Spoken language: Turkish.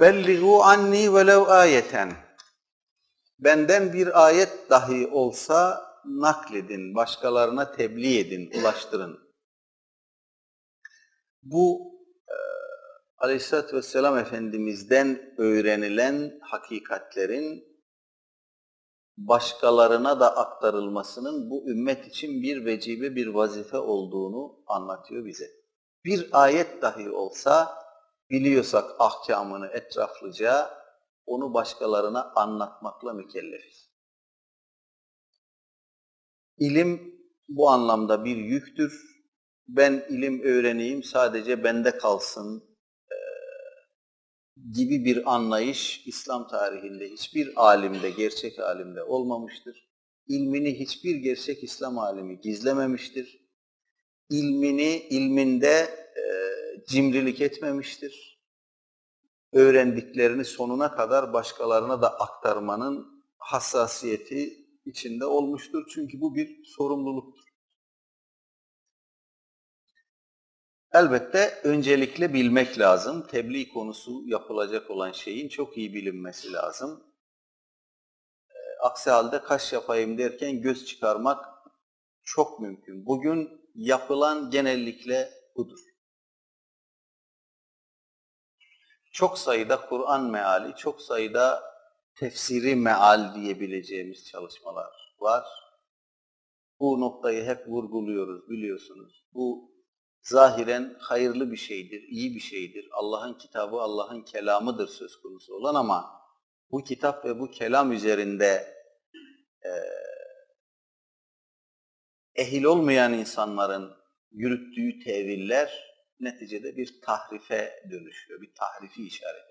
Belligu anni velev ayeten. Benden bir ayet dahi olsa nakledin, başkalarına tebliğ edin, ulaştırın. Bu e, Aleyhisselatü Vesselam Efendimiz'den öğrenilen hakikatlerin başkalarına da aktarılmasının bu ümmet için bir vecibe, bir vazife olduğunu anlatıyor bize. Bir ayet dahi olsa biliyorsak ahkamını etraflıca onu başkalarına anlatmakla mükellefiz. İlim bu anlamda bir yüktür. Ben ilim öğreneyim sadece bende kalsın gibi bir anlayış İslam tarihinde hiçbir alimde, gerçek alimde olmamıştır. İlmini hiçbir gerçek İslam alimi gizlememiştir. İlmini, ilminde e, cimrilik etmemiştir. Öğrendiklerini sonuna kadar başkalarına da aktarmanın hassasiyeti içinde olmuştur. Çünkü bu bir sorumluluktur. Elbette öncelikle bilmek lazım. Tebliğ konusu yapılacak olan şeyin çok iyi bilinmesi lazım. E, aksi halde kaş yapayım derken göz çıkarmak çok mümkün. Bugün yapılan genellikle budur. Çok sayıda Kur'an meali, çok sayıda tefsiri meal diyebileceğimiz çalışmalar var. Bu noktayı hep vurguluyoruz biliyorsunuz. Bu zahiren hayırlı bir şeydir, iyi bir şeydir. Allah'ın kitabı, Allah'ın kelamıdır söz konusu olan ama bu kitap ve bu kelam üzerinde e, ehil olmayan insanların yürüttüğü teviller neticede bir tahrife dönüşüyor, bir tahrifi işaret